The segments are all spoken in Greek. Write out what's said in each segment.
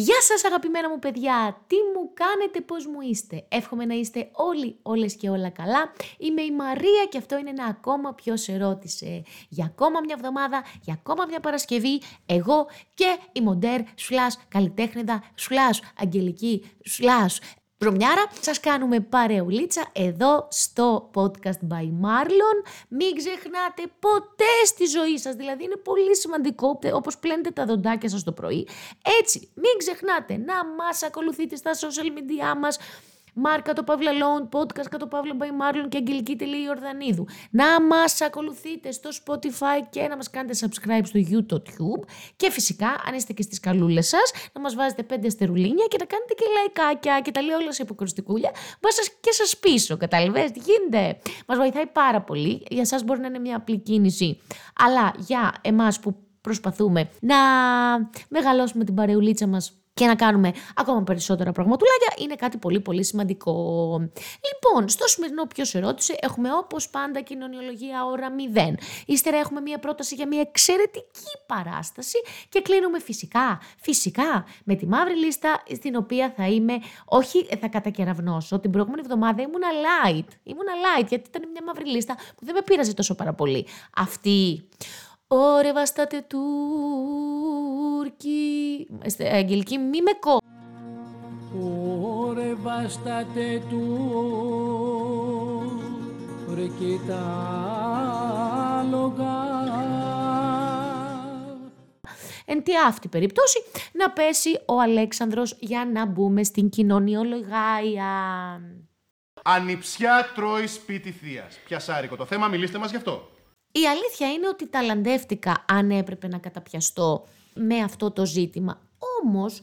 Γεια σας αγαπημένα μου παιδιά, τι μου κάνετε, πώς μου είστε. Εύχομαι να είστε όλοι, όλες και όλα καλά. Είμαι η Μαρία και αυτό είναι ένα ακόμα πιο σε ρώτησε. Για ακόμα μια εβδομάδα, για ακόμα μια Παρασκευή, εγώ και η Μοντέρ, σλάς καλλιτέχνηδα, σλάς αγγελική, σλάς Βρωμιάρα, σας κάνουμε παρεουλίτσα εδώ στο podcast by Marlon. Μην ξεχνάτε ποτέ στη ζωή σας, δηλαδή είναι πολύ σημαντικό όπως πλένετε τα δοντάκια σας το πρωί. Έτσι, μην ξεχνάτε να μας ακολουθείτε στα social media μας, Μάρκα το Παύλα Loan, podcast κατά το Παύλα by Marlon και Αγγελική Τελή Ιορδανίδου. Να μας ακολουθείτε στο Spotify και να μας κάνετε subscribe στο YouTube. Και φυσικά, αν είστε και στις καλούλες σας, να μας βάζετε πέντε αστερουλίνια και να κάνετε και λαϊκάκια και τα λέω όλα σε υποκριστικούλια. Βάζω και σας πίσω, κατάλαβες, τι γίνεται; Μας βοηθάει πάρα πολύ. Για σας μπορεί να είναι μια απλή κίνηση. Αλλά για εμάς που προσπαθούμε να μεγαλώσουμε την παρεουλίτσα μας και να κάνουμε ακόμα περισσότερα πραγματουλάκια είναι κάτι πολύ πολύ σημαντικό. Λοιπόν, στο σημερινό ποιος ερώτησε έχουμε όπως πάντα κοινωνιολογία ώρα 0. Ύστερα έχουμε μια πρόταση για μια εξαιρετική παράσταση και κλείνουμε φυσικά, φυσικά με τη μαύρη λίστα στην οποία θα είμαι, όχι θα κατακεραυνώσω, την προηγούμενη εβδομάδα ήμουνα light, ήμουνα light γιατί ήταν μια μαύρη λίστα που δεν με πείραζε τόσο πάρα πολύ. Αυτή Ωρε βαστάτε Τούρκοι. Αγγελική, μη με κό. Ωρε βαστάτε Τούρκοι τα λόγα. Εν τη αυτή περίπτωση να πέσει ο Αλέξανδρος για να μπούμε στην κοινωνιολογία. Ανιψιά τρώει σπίτι θείας. Πιασάρικο το θέμα, μιλήστε μας γι' αυτό. Η αλήθεια είναι ότι ταλαντεύτηκα αν έπρεπε να καταπιαστώ με αυτό το ζήτημα. Όμως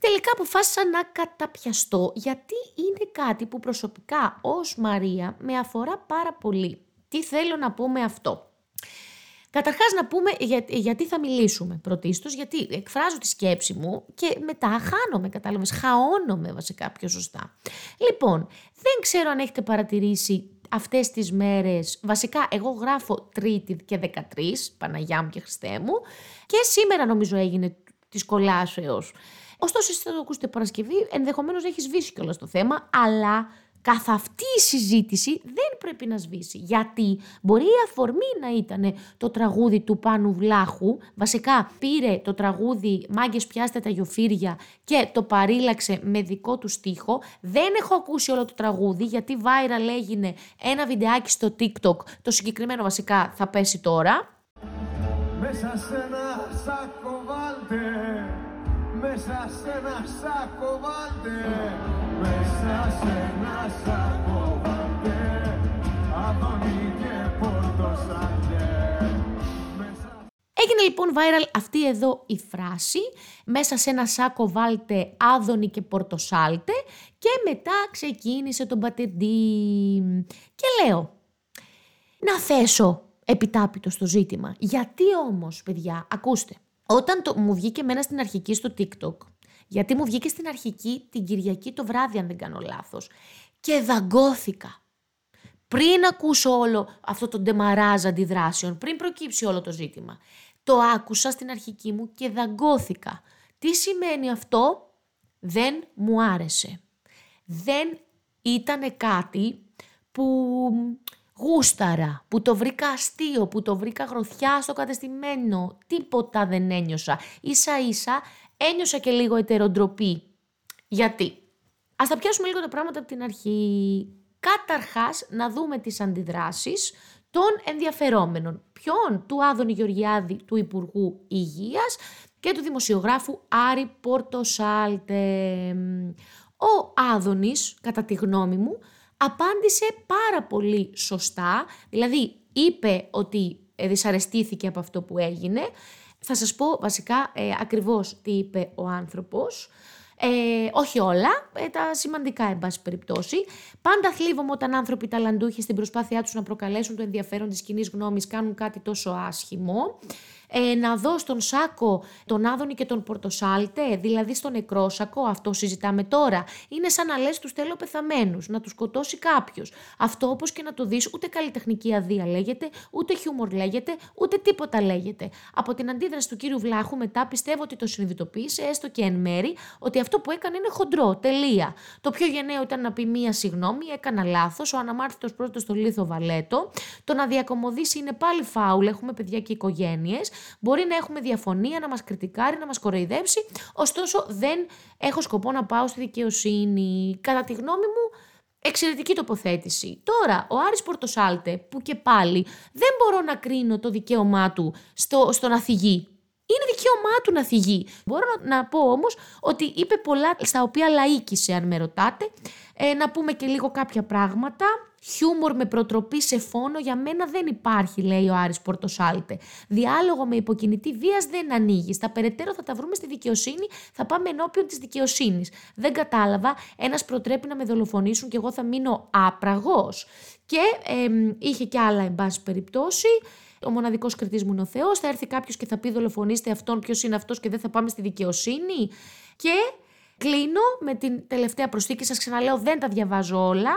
τελικά αποφάσισα να καταπιαστώ γιατί είναι κάτι που προσωπικά ως Μαρία με αφορά πάρα πολύ. Τι θέλω να πω με αυτό; Καταρχάς να πούμε γιατί θα μιλήσουμε πρωτίστως, γιατί εκφράζω τη σκέψη μου και μετά χάνομαι, κατάλαβες, χαώνομαι βασικά πιο σωστά. Λοιπόν, δεν ξέρω αν έχετε παρατηρήσει αυτές τις μέρες, βασικά εγώ γράφω Τρίτη και 13, Παναγιά μου και Χριστέ μου, και σήμερα νομίζω έγινε της κολάσεως. Ωστόσο, εσείς θα το ακούσετε Παρασκευή, ενδεχομένως έχεις σβήσει κιόλας το θέμα, αλλά καθ' αυτή η συζήτηση δεν πρέπει να σβήσει. Γιατί μπορεί η αφορμή να ήταν το τραγούδι του Πάνου Βλάχου. Βασικά πήρε το τραγούδι «Μάγκες πιάστε τα γιοφύρια» και το παρήλαξε με δικό του στίχο. Δεν έχω ακούσει όλο το τραγούδι γιατί viral έγινε ένα βιντεάκι στο TikTok. Το συγκεκριμένο βασικά θα πέσει τώρα. Μέσα σε ένα σάκο βάλτε μέσα σε ένα σάκο βάλτε Μέσα σε ένα σάκο βάλτε Αδόνι και πορτοσάλτε Έγινε λοιπόν viral αυτή εδώ η φράση «Μέσα σε ένα σάκο βάλτε άδωνη και πορτοσάλτε» και μετά ξεκίνησε τον πατεντή. Και λέω, να θέσω επιτάπητο στο ζήτημα. Γιατί όμως, παιδιά, ακούστε, όταν το, μου βγήκε εμένα στην αρχική στο TikTok, γιατί μου βγήκε στην αρχική την Κυριακή το βράδυ αν δεν κάνω λάθος, και δαγκώθηκα. Πριν ακούσω όλο αυτό το ντεμαράζ αντιδράσεων, πριν προκύψει όλο το ζήτημα, το άκουσα στην αρχική μου και δαγκώθηκα. Τι σημαίνει αυτό; Δεν μου άρεσε. Δεν ήταν κάτι που γούσταρα, που το βρήκα αστείο, που το βρήκα γροθιά στο κατεστημένο, τίποτα δεν ένιωσα. Ίσα ίσα ένιωσα και λίγο ετεροντροπή. Γιατί; Ας τα πιάσουμε λίγο τα πράγματα από την αρχή. Καταρχάς να δούμε τις αντιδράσεις των ενδιαφερόμενων. Ποιον, του Άδωνη Γεωργιάδη, του Υπουργού Υγείας και του δημοσιογράφου Άρη Πορτοσάλτε. Ο Άδωνης, κατά τη γνώμη μου, απάντησε πάρα πολύ σωστά, δηλαδή είπε ότι δυσαρεστήθηκε από αυτό που έγινε. Θα σας πω βασικά ε, ακριβώς τι είπε ο άνθρωπος. Ε, όχι όλα, ε, τα σημαντικά εν πάση περιπτώσει. Πάντα θλίβομαι όταν άνθρωποι ταλαντούχοι στην προσπάθειά τους να προκαλέσουν το ενδιαφέρον της κοινής γνώμης κάνουν κάτι τόσο άσχημο. Ε, να δω στον Σάκο τον Άδωνη και τον Πορτοσάλτε, δηλαδή στον νεκρόσακο, αυτό συζητάμε τώρα. Είναι σαν να λες τους θέλω πεθαμένους, να τους σκοτώσει κάποιος. Αυτό όπως και να το δεις, ούτε καλλιτεχνική αδεία λέγεται, ούτε χιούμορ λέγεται, ούτε τίποτα λέγεται. Από την αντίδραση του κύριου Βλάχου μετά πιστεύω ότι το συνειδητοποίησε, έστω και εν μέρη, ότι αυτό που έκανε είναι χοντρό, τελεία. Το πιο γενναίο ήταν να πει μία συγγνώμη, έκανα λάθος, ο αναμάρτητος πρώτος στο λίθο βαλέτο. Το να διακομωδήσει είναι πάλι φάουλ, έχουμε παιδιά και οικογένειες. Μπορεί να έχουμε διαφωνία, να μας κριτικάρει, να μας κοροϊδέψει. Ωστόσο, δεν έχω σκοπό να πάω στη δικαιοσύνη. Κατά τη γνώμη μου, Εξαιρετική τοποθέτηση. Τώρα, ο Άρης Πορτοσάλτε, που και πάλι δεν μπορώ να κρίνω το δικαίωμά του στο, στο να θυγεί. Είναι δικαίωμά του να θυγεί. Μπορώ να πω όμως ότι είπε πολλά στα οποία λαίκησε, αν με ρωτάτε. Ε, να πούμε και λίγο κάποια πράγματα. Χιούμορ με προτροπή σε φόνο για μένα δεν υπάρχει, λέει ο Άρης Πορτοσάλτε. Διάλογο με υποκινητή βίας δεν ανοίγεις. Στα περαιτέρω θα τα βρούμε στη δικαιοσύνη, θα πάμε ενώπιον της δικαιοσύνης. Δεν κατάλαβα, ένας προτρέπει να με δολοφονήσουν και εγώ θα μείνω άπραγος. Και ε, είχε και άλλα, εν πάση περιπτώσει. Ο μοναδικός κριτής μου είναι ο Θεός. Θα έρθει κάποιος και θα πει δολοφονήστε αυτόν, ποιος είναι αυτός και δεν θα πάμε στη δικαιοσύνη. Και κλείνω με την τελευταία προσθήκη. Σας ξαναλέω, δεν τα διαβάζω όλα.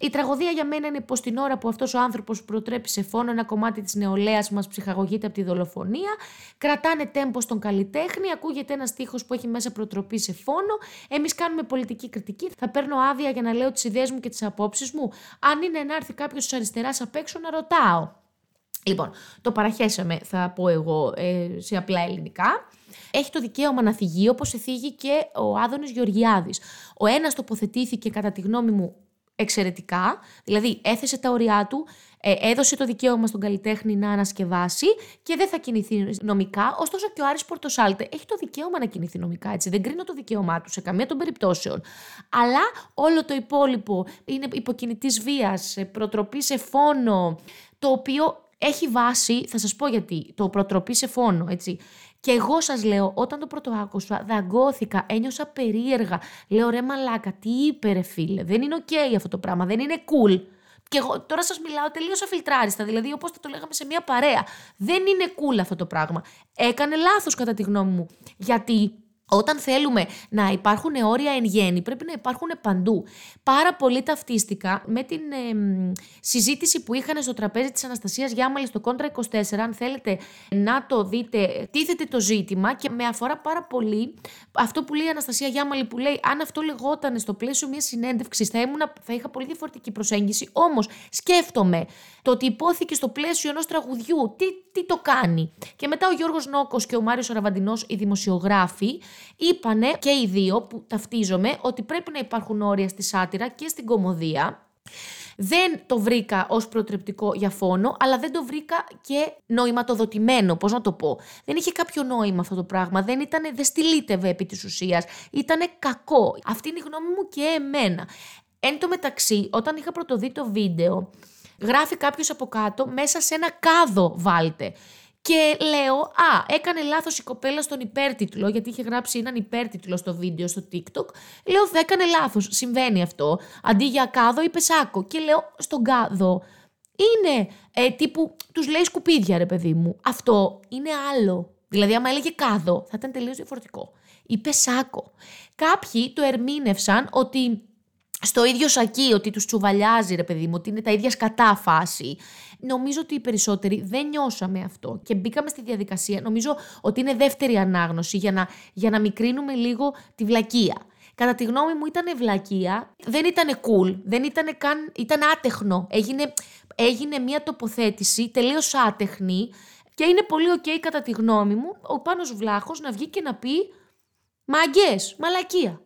Η τραγωδία για μένα είναι πως την ώρα που αυτός ο άνθρωπος προτρέπει σε φόνο ένα κομμάτι της νεολαίας μας ψυχαγωγείται από τη δολοφονία, κρατάνε τέμπο στον καλλιτέχνη, ακούγεται ένας τείχο που έχει μέσα προτροπή σε φόνο. Εμείς κάνουμε πολιτική κριτική. Θα παίρνω άδεια για να λέω τις ιδέες μου και τις απόψεις μου. Αν είναι να έρθει κάποιος της αριστεράς απ' έξω να ρωτάω. Λοιπόν, το παραχέσαμε, θα πω εγώ, ε, σε απλά ελληνικά. Έχει το δικαίωμα να θυγεί, όπως θίγει και ο Άδωνης Γεωργιάδης. Ο ένας τοποθετήθηκε, κατά τη γνώμη μου, εξαιρετικά, δηλαδή έθεσε τα ωριά του, ε, έδωσε το δικαίωμα στον καλλιτέχνη να ανασκευάσει και δεν θα κινηθεί νομικά. Ωστόσο και ο Άρης Πορτοσάλτε έχει το δικαίωμα να κινηθεί νομικά, έτσι. Δεν κρίνω το δικαίωμά του σε καμία των περιπτώσεων. Αλλά όλο το υπόλοιπο είναι υποκινητής βίας, προτροπή σε φόνο, το οποίο έχει βάση, θα σας πω γιατί, το προτροπή σε φόνο, έτσι. Και εγώ σας λέω, όταν το πρώτο άκουσα, δαγκώθηκα, ένιωσα περίεργα. Λέω ρε μαλάκα, τι είπε ρε φίλε, δεν είναι οκ αυτό το πράγμα, δεν είναι cool. Και εγώ τώρα σας μιλάω τελείως αφιλτράριστα, δηλαδή όπως θα το λέγαμε σε μια παρέα. Δεν είναι cool αυτό το πράγμα. Έκανε λάθος κατά τη γνώμη μου. Γιατί όταν θέλουμε να υπάρχουν όρια εν γένει, πρέπει να υπάρχουν παντού. Πάρα πολύ ταυτίστηκα με την συζήτηση που είχαν στο τραπέζι της Αναστασίας Γιάμαλη στο Κόντρα 24. Αν θέλετε να το δείτε, τίθεται το ζήτημα και με αφορά πάρα πολύ αυτό που λέει η Αναστασία Γιάμαλη που λέει αν αυτό λεγόταν στο πλαίσιο μιας συνέντευξης θα, θα είχα πολύ διαφορετική προσέγγιση. Όμως σκέφτομαι το ότι υπόθηκε στο πλαίσιο ενός τραγουδιού, τι, τι το κάνει. Και μετά ο Γιώργος Νόκος και ο Μάριος Αραβαντινός, οι δημοσιογράφοι, είπανε και οι δύο που ταυτίζομαι ότι πρέπει να υπάρχουν όρια στη σάτυρα και στην κομμωδία. Δεν το βρήκα ως προτρεπτικό για φόνο, αλλά δεν το βρήκα και νοηματοδοτημένο, πώς να το πω. Δεν είχε κάποιο νόημα αυτό το πράγμα, δεν, ήταν, δεν στυλίτευε επί της ουσίας, ήταν κακό. Αυτή είναι η γνώμη μου και εμένα. Εν τω μεταξύ, όταν είχα πρωτοδεί το βίντεο, γράφει κάποιος από κάτω, μέσα σε ένα κάδο βάλτε. Και λέω, Α, έκανε λάθος η κοπέλα στον υπέρτιτλο, γιατί είχε γράψει έναν υπέρτιτλο στο βίντεο στο TikTok. Λέω, δεν έκανε λάθος. Συμβαίνει αυτό. Αντί για κάδο, είπε σάκο. Και λέω, στον κάδο. Είναι ε, τύπου, τους λέει σκουπίδια, ρε παιδί μου. Αυτό είναι άλλο. Δηλαδή, άμα έλεγε κάδο, θα ήταν τελείως διαφορετικό. Είπε σάκο. Κάποιοι το ερμήνευσαν ότι στο ίδιο σακί, ότι τους τσουβαλιάζει, ρε παιδί μου, ότι είναι τα ίδια σκατά φάση. Νομίζω ότι οι περισσότεροι δεν νιώσαμε αυτό και μπήκαμε στη διαδικασία. Νομίζω ότι είναι δεύτερη ανάγνωση για να, για να μικρύνουμε λίγο τη βλακεία. Κατά τη γνώμη μου ήταν βλακεία, δεν ήταν cool, δεν ήταν καν, ήταν άτεχνο. Έγινε, έγινε μια τοποθέτηση τελείως άτεχνη και είναι πολύ ok κατά τη γνώμη μου ο Πάνος Βλάχος να βγει και να πει «Μαγκές, μαλακία».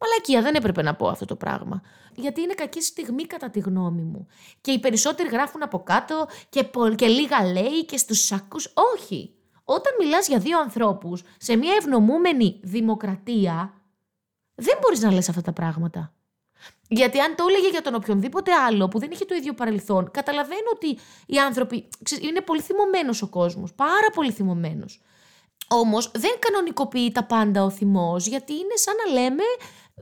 Μαλακία, δεν έπρεπε να πω αυτό το πράγμα. Γιατί είναι κακή στιγμή κατά τη γνώμη μου. Και οι περισσότεροι γράφουν από κάτω και, και λίγα λέει και στους σακούς. Όχι. Όταν μιλάς για δύο ανθρώπους σε μια ευνομούμενη δημοκρατία, δεν μπορείς να λες αυτά τα πράγματα. Γιατί αν το έλεγε για τον οποιονδήποτε άλλο που δεν είχε το ίδιο παρελθόν, καταλαβαίνω ότι οι άνθρωποι. είναι πολύ θυμωμένος ο κόσμος. Πάρα πολύ θυμωμένος. Όμως δεν κανονικοποιεί τα πάντα ο θυμός, γιατί είναι σαν να λέμε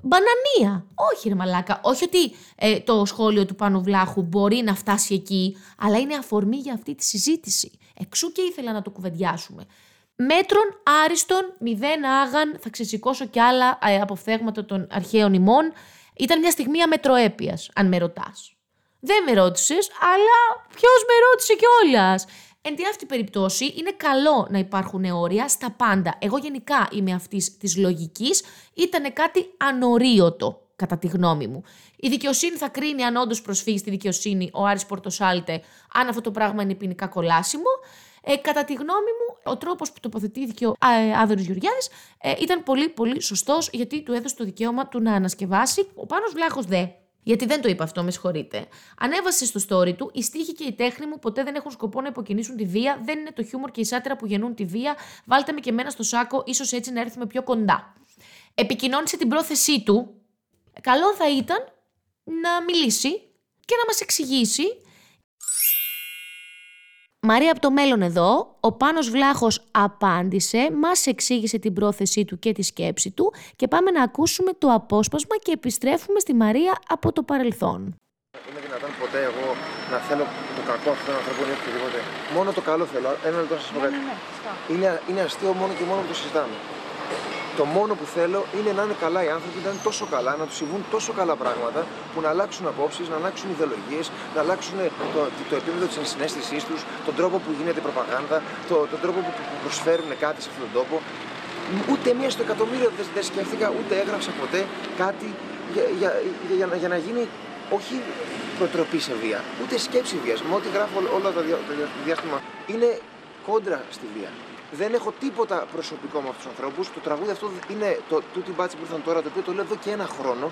Μπανανία. Όχι, ρε Μαλάκα. Όχι ότι ε, το σχόλιο του Πάνου Βλάχου μπορεί να φτάσει εκεί, αλλά είναι αφορμή για αυτή τη συζήτηση. Εξού και ήθελα να το κουβεντιάσουμε. Μέτρων άριστον, μηδέν άγαν, θα ξεσηκώσω κι άλλα ε, αποφθέγματα των αρχαίων ημών. Ήταν μια στιγμή αμετροέπειας, αν με ρωτάς. Δεν με ρώτησες, αλλά ποιος με ρώτησε κιόλας. Εν τη αυτή περιπτώσει, είναι καλό να υπάρχουν όρια στα πάντα. Εγώ γενικά είμαι αυτής της λογικής. Ήταν κάτι ανορίωτο, κατά τη γνώμη μου. Η δικαιοσύνη θα κρίνει αν όντως προσφύγει στη δικαιοσύνη ο Άρης Πορτοσάλτε, αν αυτό το πράγμα είναι ποινικά κολάσιμο. Ε, κατά τη γνώμη μου, ο τρόπος που τοποθετήθηκε ο ε, Άδωνο Γεωργιάδης ε, ήταν πολύ πολύ σωστός, γιατί του έδωσε το δικαίωμα του να ανασκευάσει. Ο Πάνος Βλάχος δε γιατί δεν το είπα αυτό, με συγχωρείτε. Ανέβασε στο story του: Η στίχη και η τέχνη μου ποτέ δεν έχουν σκοπό να υποκινήσουν τη βία. Δεν είναι το χιούμορ και η σάτυρα που γεννούν τη βία. Βάλτε με και εμένα στο σάκο, ίσως έτσι να έρθουμε πιο κοντά. Επικοινώνησε την πρόθεσή του. Καλό θα ήταν να μιλήσει και να μας εξηγήσει Μαρία από το μέλλον εδώ, ο Πάνος Βλάχος απάντησε, μας εξήγησε την πρόθεσή του και τη σκέψη του και πάμε να ακούσουμε το απόσπασμα και επιστρέφουμε στη Μαρία από το παρελθόν. Είναι δυνατόν ποτέ εγώ να θέλω το κακό αυτόν τον ανθρώπων ή οτιδήποτε. Μόνο το καλό θέλω. Ένα λεπτό να σας πω κάτι. Είναι, είναι αστείο μόνο και μόνο που το συζητάμε. Το μόνο που θέλω είναι να είναι καλά οι άνθρωποι, να είναι τόσο καλά, να τους συμβούν τόσο καλά πράγματα που να αλλάξουν απόψεις, να αλλάξουν ιδεολογίες, να αλλάξουν το, το επίπεδο της ενσυναίσθησής τους, τον τρόπο που γίνεται προπαγάνδα, το, τον τρόπο που προσφέρουν κάτι σε αυτόν τον τόπο. Ούτε μία στο εκατομμύριο δεν, δεν σκέφτηκα, ούτε έγραψα ποτέ κάτι για, για, για, για, για να γίνει όχι προτροπή σε βία, ούτε σκέψη βίας. Με ό,τι γράφω όλο το διάστημα είναι κόντρα στη βία δεν έχω τίποτα προσωπικό με αυτούς τους ανθρώπους. Το τραγούδι αυτό είναι το τούτη μπάτση που ήρθαν τώρα, το οποίο το λέω εδώ και ένα χρόνο.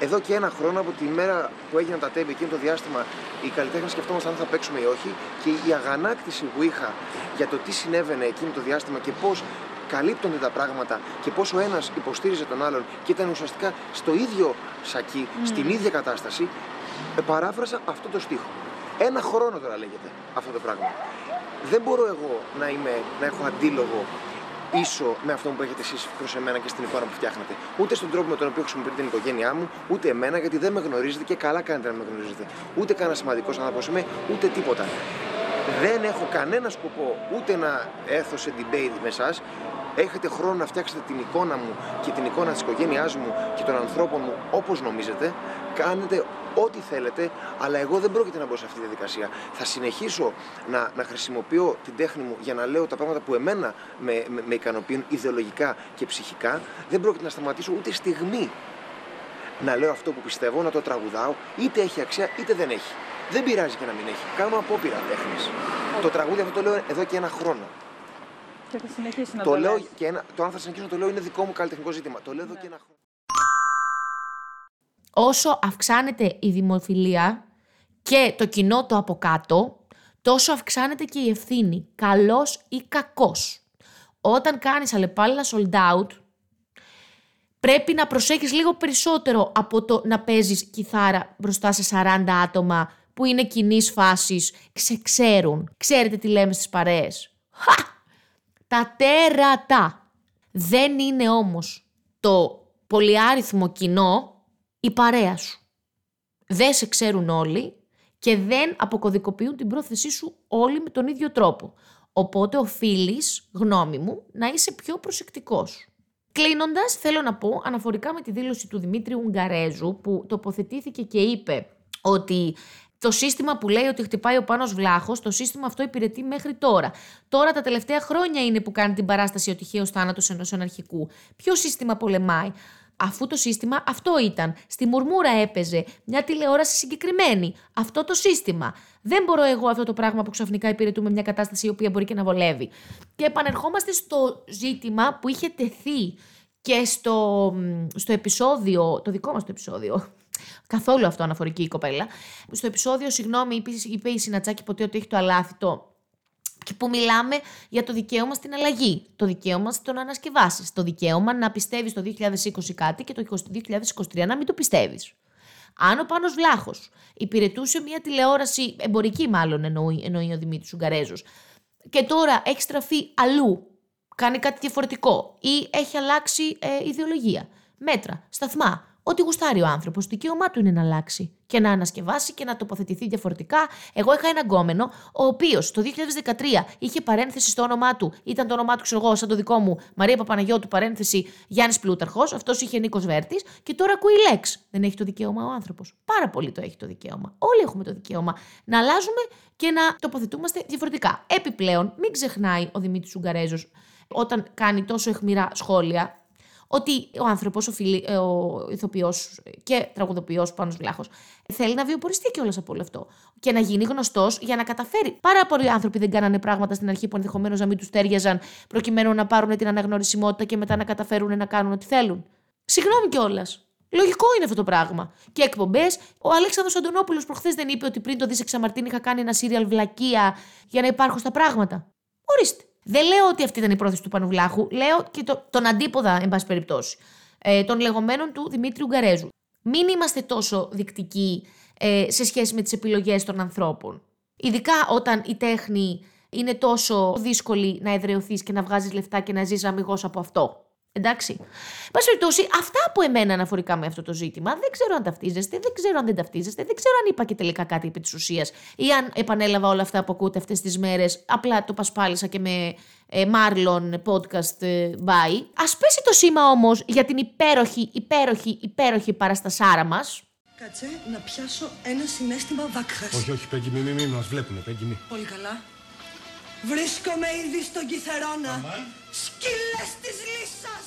Εδώ και ένα χρόνο από τη μέρα που έγιναν τα τέμπη, εκείνο το διάστημα, οι καλλιτέχνες σκεφτόμασταν αν θα παίξουμε ή όχι. Και η αγανάκτηση που είχα για το τι συνέβαινε εκείνο το διάστημα και πώς καλύπτονται τα πράγματα και πώς ο ένας υποστήριζε τον άλλον και ήταν ουσιαστικά στο ίδιο σακί, στην ίδια κατάσταση, ε, παράφρασα αυτό το στίχο. Ένα χρόνο τώρα λέγεται αυτό το πράγμα δεν μπορώ εγώ να, είμαι, να έχω αντίλογο πίσω με αυτό που έχετε εσείς προς εμένα και στην εικόνα που φτιάχνετε. Ούτε στον τρόπο με τον οποίο χρησιμοποιείτε την οικογένειά μου, ούτε εμένα, γιατί δεν με γνωρίζετε και καλά κάνετε να με γνωρίζετε. Ούτε κανένα σημαντικός άνθρωπος είμαι, ούτε τίποτα. Δεν έχω κανένα σκοπό ούτε να έρθω σε debate με εσάς, έχετε χρόνο να φτιάξετε την εικόνα μου και την εικόνα της οικογένειάς μου και των ανθρώπων μου όπως νομίζετε, κάνετε ό,τι θέλετε, αλλά εγώ δεν πρόκειται να μπω σε αυτή τη διαδικασία. Θα συνεχίσω να, να χρησιμοποιώ την τέχνη μου για να λέω τα πράγματα που εμένα με, με, με ικανοποιούν ιδεολογικά και ψυχικά. Δεν πρόκειται να σταματήσω ούτε στιγμή να λέω αυτό που πιστεύω, να το τραγουδάω, είτε έχει αξία είτε δεν έχει. Δεν πειράζει και να μην έχει. Κάνω απόπειρα τέχνης. Το τραγούδι αυτό το λέω εδώ και ένα χρόνο. Και θα συνεχίσει να το, το λέω λες. και ένα, το αν θα συνεχίσω να το λέω είναι δικό μου καλλιτεχνικό ζήτημα. Το λέω εδώ και ένα χρόνο. Όσο αυξάνεται η δημοφιλία και το κοινό το από κάτω, τόσο αυξάνεται και η ευθύνη, καλός ή κακός. Όταν κάνεις αλλεπάλληλα sold out, πρέπει να προσέχεις λίγο περισσότερο από το να παίζεις κιθάρα μπροστά σε 40 άτομα που είναι κοινής φάσης, ξεξέρουν. Ξέρετε τι λέμε στις παρέες. Χα! Τα τέρατα. Δεν είναι όμως το πολυάριθμο κοινό η παρέα σου. Δεν σε ξέρουν όλοι και δεν αποκωδικοποιούν την πρόθεσή σου όλοι με τον ίδιο τρόπο. Οπότε οφείλεις, γνώμη μου, να είσαι πιο προσεκτικός. Κλείνοντας, θέλω να πω αναφορικά με τη δήλωση του Δημήτρη Ουγγαρέζου που τοποθετήθηκε και είπε ότι το σύστημα που λέει ότι χτυπάει ο Πάνος Βλάχος, το σύστημα αυτό υπηρετεί μέχρι τώρα. Τώρα τα τελευταία χρόνια είναι που κάνει την παράσταση ο τυχαίο θάνατος ενός αναρχικού. Ποιο σύστημα πολεμάει; Αφού το σύστημα αυτό ήταν. Στη μουρμούρα έπαιζε μια τηλεόραση συγκεκριμένη. Αυτό το σύστημα. Δεν μπορώ εγώ αυτό το πράγμα που ξαφνικά υπηρετούμε μια κατάσταση η οποία μπορεί και να βολεύει. Και επανερχόμαστε στο ζήτημα που είχε τεθεί και στο, στο επεισόδιο, το δικό μας το επεισόδιο, καθόλου αυτό αναφορική η κοπέλα, στο επεισόδιο, συγγνώμη, είπε, είπε η Συνατσάκη ποτέ ότι έχει το αλάθητο και που μιλάμε για το δικαίωμα στην αλλαγή, το δικαίωμα στο να ανασκευάσει, το δικαίωμα να πιστεύεις το 2020 κάτι και το 2023 να μην το πιστεύεις. Αν ο Πάνος Βλάχος υπηρετούσε μια τηλεόραση, εμπορική μάλλον εννοεί, εννοεί ο Δημήτρης Ουγγαρέζος, και τώρα έχει στραφεί αλλού, κάνει κάτι διαφορετικό ή έχει αλλάξει ε, ιδεολογία, μέτρα, σταθμά. Ό,τι γουστάρει ο άνθρωπος, δικαίωμά του είναι να αλλάξει και να ανασκευάσει και να τοποθετηθεί διαφορετικά. Εγώ είχα ένα γκόμενο, ο οποίος το 2013 είχε παρένθεση στο όνομά του, ήταν το όνομά του, ξέρω εγώ, σαν το δικό μου, Μαρία Παπαναγιώτου, παρένθεση Γιάννης Πλούταρχος, αυτός είχε Νίκος Βέρτης και τώρα ακούει λέξ. Δεν έχει το δικαίωμα ο άνθρωπος. Πάρα πολύ το έχει το δικαίωμα. Όλοι έχουμε το δικαίωμα να αλλάζουμε και να τοποθετούμαστε διαφορετικά. Επιπλέον, μην ξεχνάει ο Δημήτρης Ουγγαρέζος όταν κάνει τόσο αιχμηρά σχόλια ότι ο άνθρωπος, ο, φιλι, ε, ο ηθοποιός και τραγουδοποιός Πάνος Βλάχο, θέλει να βιοποριστεί κιόλας από όλο αυτό. Και να γίνει γνωστός για να καταφέρει. Πάρα πολλοί άνθρωποι δεν κάνανε πράγματα στην αρχή που ενδεχομένως να μην τους τέριαζαν, προκειμένου να πάρουν την αναγνωρισιμότητα και μετά να καταφέρουν να κάνουν ό,τι θέλουν. Συγγνώμη κιόλας. Λογικό είναι αυτό το πράγμα. Και εκπομπές. Ο Αλέξανδρος Αντωνόπουλος προχθές δεν είπε ότι πριν το Δίσεξα Μαρτίν είχα κάνει ένα σύριαλ βλακεία για να υπάρχουν στα πράγματα. Ορίστε. Δεν λέω ότι αυτή ήταν η πρόθεση του Πανουβλάχου, λέω και το, τον αντίποδα, εν πάση περιπτώσει, ε, των λεγόμενων του Δημήτριου Γκαρέζου. Μην είμαστε τόσο δεικτικοί ε, σε σχέση με τις επιλογές των ανθρώπων. Ειδικά όταν η τέχνη είναι τόσο δύσκολη να εδραιωθείς και να βγάζεις λεφτά και να ζεις αμυγός από αυτό. Εντάξει. Πάση περιπτώσει, αυτά από εμένα αναφορικά με αυτό το ζήτημα. Δεν ξέρω αν ταυτίζεστε, δεν ξέρω αν δεν ταυτίζεστε, δεν ξέρω αν είπα και τελικά κάτι επί της ουσίας ή αν επανέλαβα όλα αυτά που ακούτε αυτές τις μέρες. Απλά το πασπάλισα και με ε, Marlon podcast ε, bye. Α πέσει το σήμα όμως για την υπέροχη, υπέροχη, υπέροχη παραστασάρα μας. Κάτσε να πιάσω ένα συνέστημα βάκχας. Όχι, όχι, Πέγγι, μη, μη, μη, μας βλέπουνε, Πέγγι, μη. Πολύ καλά. Βρίσκομαι ήδη στον Κιθερώνα. Σκύλες της λύσας.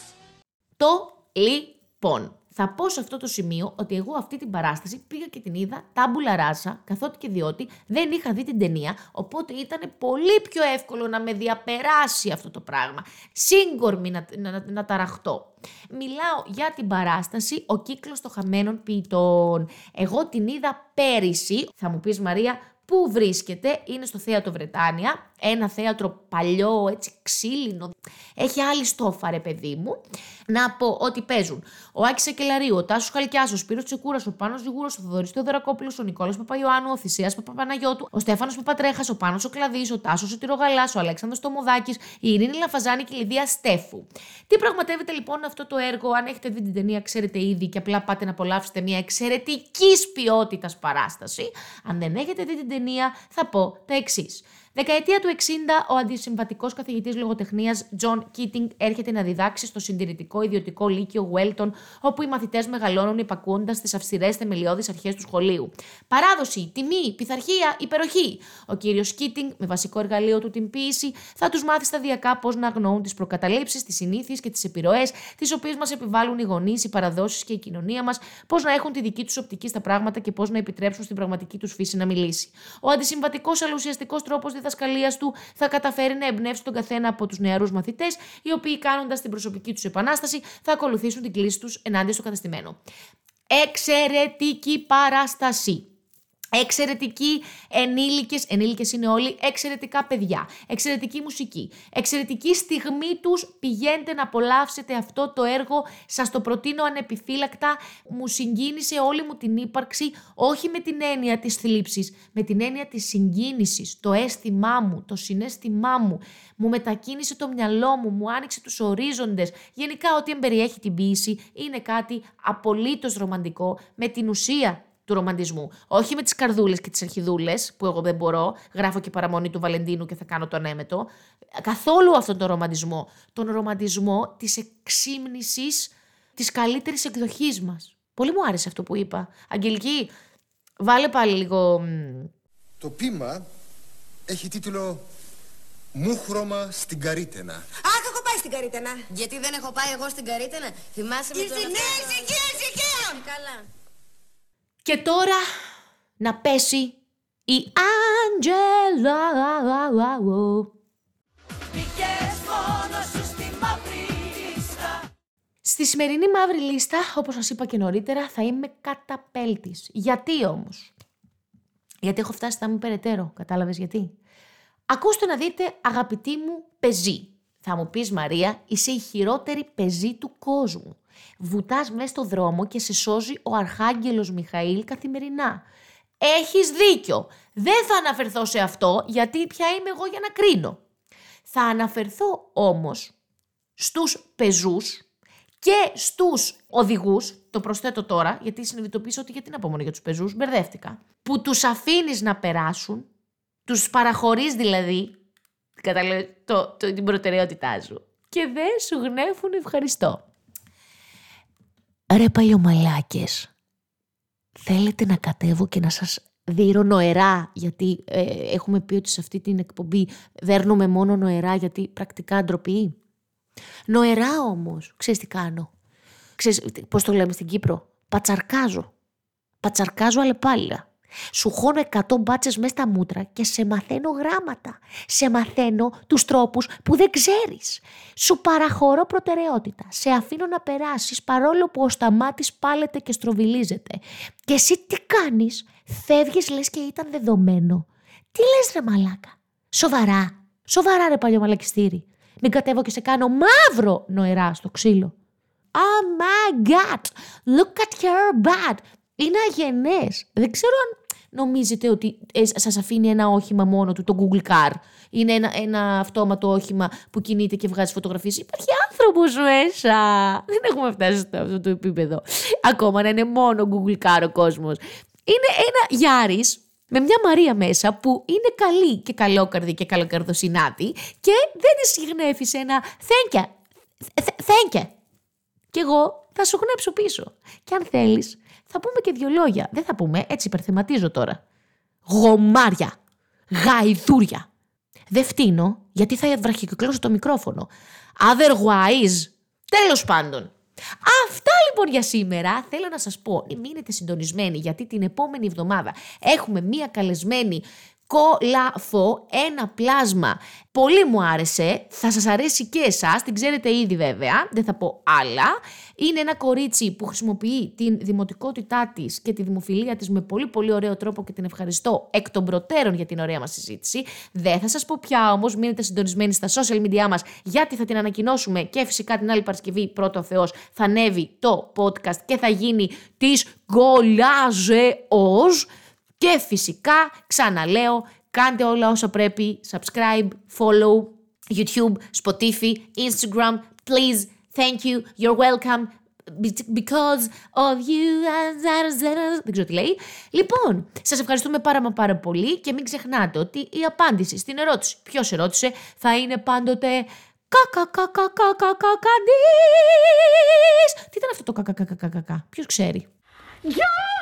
Το λοιπόν. Θα πω σε αυτό το σημείο ότι εγώ αυτή την παράσταση πήγα και την είδα τάμπουλα ράσα, καθότι και διότι δεν είχα δει την ταινία, οπότε ήταν πολύ πιο εύκολο να με διαπεράσει αυτό το πράγμα. Σύγκορμη να, να, να, να ταραχτώ. Μιλάω για την παράσταση «Ο κύκλος των χαμένων ποιητών». Εγώ την είδα πέρυσι, θα μου πεις Μαρία, Πού βρίσκεται, είναι στο θέατρο Βρετάνια, ένα θέατρο παλιό, έτσι ξύλινο. Έχει άλλη στόφα, ρε παιδί μου. Να πω ότι παίζουν ο Άκης Ακελαρίου, ο Τάσος Χαλκιάς, ο Σπύρος Τσεκούρας, ο Πάνος Ζιγούρο, ο Θοδωρής Θεοδωρακόπουλος, ο Νικόλας Παπαϊωάννου, ο Θησίας Παπαπαναγιώτου, ο Στέφανος Παπατρέχας, ο Πάνος ο Κλαδί, ο Τάσος ο Τυρογαλά, ο Αλέξανδρος Τομοδάκη, η Ειρήνη Λαφαζάνη και η Λυδία Στέφου. Τι πραγματεύεται λοιπόν αυτό το έργο, αν έχετε δει την ταινία, ξέρετε ήδη και απλά πάτε να απολαύσετε μια εξαιρετική ποιότητας παράσταση. Αν δεν έχετε δει την ταινία, θα πω τα εξής. Δεκαετία του 60, ο αντισυμβατικός καθηγητής λογοτεχνίας Τζον Κίτινγκ έρχεται να διδάξει στο συντηρητικό ιδιωτικό λύκειο Βέλτον, όπου οι μαθητές μεγαλώνουν υπακούοντας τις αυστηρές θεμελιώδεις αρχές του σχολείου. Παράδοση, τιμή, πειθαρχία, υπεροχή. Ο κύριος Κίτινγκ, με βασικό εργαλείο του την ποιήση, θα τους μάθει σταδιακά πώς να αγνοούν τις προκαταλήψεις, τις συνήθειες και τις επιρροές, τις οποίες μας επιβάλλουν οι γονείς, οι παραδόσεις και η κοινωνία μας, πώς να έχουν τη δική τους οπτική στα πράγματα και πώς να επιτρέψουν στην πραγματική τους φύση να μιλήσει. Ο αντισυμβατικός αλλά ουσιαστικός τρόπος διδασκαλίας του θα καταφέρει να εμπνεύσει τον καθένα από τους νεαρούς μαθητές, οι οποίοι κάνοντας την προσωπική τους επανάσταση θα ακολουθήσουν την κλίση τους ενάντια στο καταστημένο. Εξαιρετική παράσταση. Εξαιρετικοί ενήλικες, ενήλικες είναι όλοι, εξαιρετικά παιδιά, εξαιρετική μουσική, εξαιρετική στιγμή τους. Πηγαίνετε να απολαύσετε αυτό το έργο. Σας το προτείνω ανεπιφύλακτα. Μου συγκίνησε όλη μου την ύπαρξη, όχι με την έννοια της θλίψης, με την έννοια της συγκίνησης. Το αίσθημά μου, το συνέστημά μου, μου μετακίνησε το μυαλό μου, μου άνοιξε τους ορίζοντες. Γενικά, ό,τι εμπεριέχει την ποιήση είναι κάτι απολύτως ρομαντικό με την ουσία του ρομαντισμού. Όχι με τις καρδούλες και τις αρχιδούλες, που εγώ δεν μπορώ, γράφω και παραμονή του Βαλεντίνου και θα κάνω τον έμετο. Καθόλου αυτόν τον ρομαντισμό. Τον ρομαντισμό της εξύμνησης της καλύτερης εκδοχής μας. Πολύ μου άρεσε αυτό που είπα. Αγγελική, βάλε πάλι λίγο. Το πείμα έχει τίτλο «Μούχρωμα στην Καρίτενα». Αχ, έχω πάει στην Καρίτενα. Γιατί δεν έχω πάει εγώ στην Καρίτενα. Θυμάσαι με τον... Ησυχία, ησυχία, ησυχία. Καλά. Και τώρα να πέσει η Άντζελα. Στη σημερινή μαύρη λίστα, όπως σας είπα και νωρίτερα, θα είμαι καταπέλτης. Γιατί όμως; Γιατί έχω φτάσει στα μου περαιτέρω. Κατάλαβες γιατί; Ακούστε να δείτε, αγαπητή μου πεζή. Θα μου πεις Μαρία, είσαι η χειρότερη πεζή του κόσμου. Βουτάς μέσα στο δρόμο και σε σώζει ο Αρχάγγελος Μιχαήλ καθημερινά. Έχεις δίκιο. Δεν θα αναφερθώ σε αυτό γιατί πια είμαι εγώ για να κρίνω. Θα αναφερθώ όμως στους πεζούς και στους οδηγούς, το προσθέτω τώρα, γιατί συνειδητοποίησα ότι γιατί να πω μόνο για τους πεζούς, μπερδεύτηκα, που τους αφήνεις να περάσουν, τους παραχωρείς δηλαδή, καταλαβαίνεις, το, το, την προτεραιότητά σου και δεν σου γνέφουν ευχαριστώ. Ρε παλιωμαλάκες, θέλετε να κατέβω και να σας δείρω νοερά, γιατί ε, έχουμε πει ότι σε αυτή την εκπομπή δέρνουμε μόνο νοερά, γιατί πρακτικά ντροπή. Νοερά όμως, ξέρεις τι κάνω. Ξέρεις πώς το λέμε στην Κύπρο; Πατσαρκάζω. Πατσαρκάζω αλεπάλια. Σου χώνω 100 μπάτσες μέσα στα μούτρα και σε μαθαίνω γράμματα. Σε μαθαίνω τους τρόπους που δεν ξέρεις. Σου παραχωρώ προτεραιότητα. Σε αφήνω να περάσεις παρόλο που ο σταμάτης πάλεται και στροβιλίζεται. Και εσύ τι κάνεις, φεύγεις λες και ήταν δεδομένο. Τι λες, ρε μαλάκα; Σοβαρά. Σοβαρά, ρε παλιό μαλακιστήρι. Μην κατέβω και σε κάνω μαύρο νοερά στο ξύλο. Oh my god, look at her butt. Είναι αγενές. Δεν ξέρω αν νομίζετε ότι ε, σας αφήνει ένα όχημα μόνο του, το Google Car; Είναι ένα, ένα αυτόματο όχημα που κινείται και βγάζει φωτογραφίες; Υπάρχει άνθρωπος μέσα. Δεν έχουμε φτάσει σε αυτό το επίπεδο. Ακόμα να είναι μόνο Google Car ο κόσμος. Είναι ένα Γιάρης με μια Μαρία μέσα που είναι καλή και καλόκαρδη και καλοκαρδοσυνάτη και δεν συγγνέφει ένα thank you. Thank you. Και εγώ θα σου γνέψω πίσω. Και αν θέλεις, θα πούμε και δύο λόγια. Δεν θα πούμε, έτσι υπερθεματίζω τώρα. Γομάρια. Γαϊδούρια. Δεν φτύνω, γιατί θα βραχικυκλώσω το μικρόφωνο. Otherwise, τέλος πάντων. Αυτά λοιπόν για σήμερα θέλω να σας πω. Μείνετε συντονισμένοι γιατί την επόμενη εβδομάδα έχουμε μία καλεσμένη κολαφό, ένα πλάσμα. Πολύ μου άρεσε, θα σας αρέσει και εσάς, την ξέρετε ήδη βέβαια, δεν θα πω άλλα. Είναι ένα κορίτσι που χρησιμοποιεί την δημοτικότητά της και τη δημοφιλία της με πολύ πολύ ωραίο τρόπο και την ευχαριστώ εκ των προτέρων για την ωραία μας συζήτηση. Δεν θα σας πω πια όμως, μείνετε συντονισμένοι στα social media μας γιατί θα την ανακοινώσουμε και φυσικά την άλλη Παρασκευή πρώτο ο Θεός θα ανέβει το podcast και θα γίνει της Γκολάζεως. Και φυσικά, ξαναλέω, κάντε όλα όσα πρέπει. Subscribe, follow, YouTube, Spotify, Instagram. Please, thank you, you're welcome. Because of you. Δεν ξέρω τι λέει. Λοιπόν, σας ευχαριστούμε πάρα μα πάρα πολύ και μην ξεχνάτε ότι η απάντηση στην ερώτηση ποιος ερώτησε θα είναι πάντοτε κακακακακακακακανής. Τι ήταν αυτό το κακακακακακακα, ποιος ξέρει. Γεια!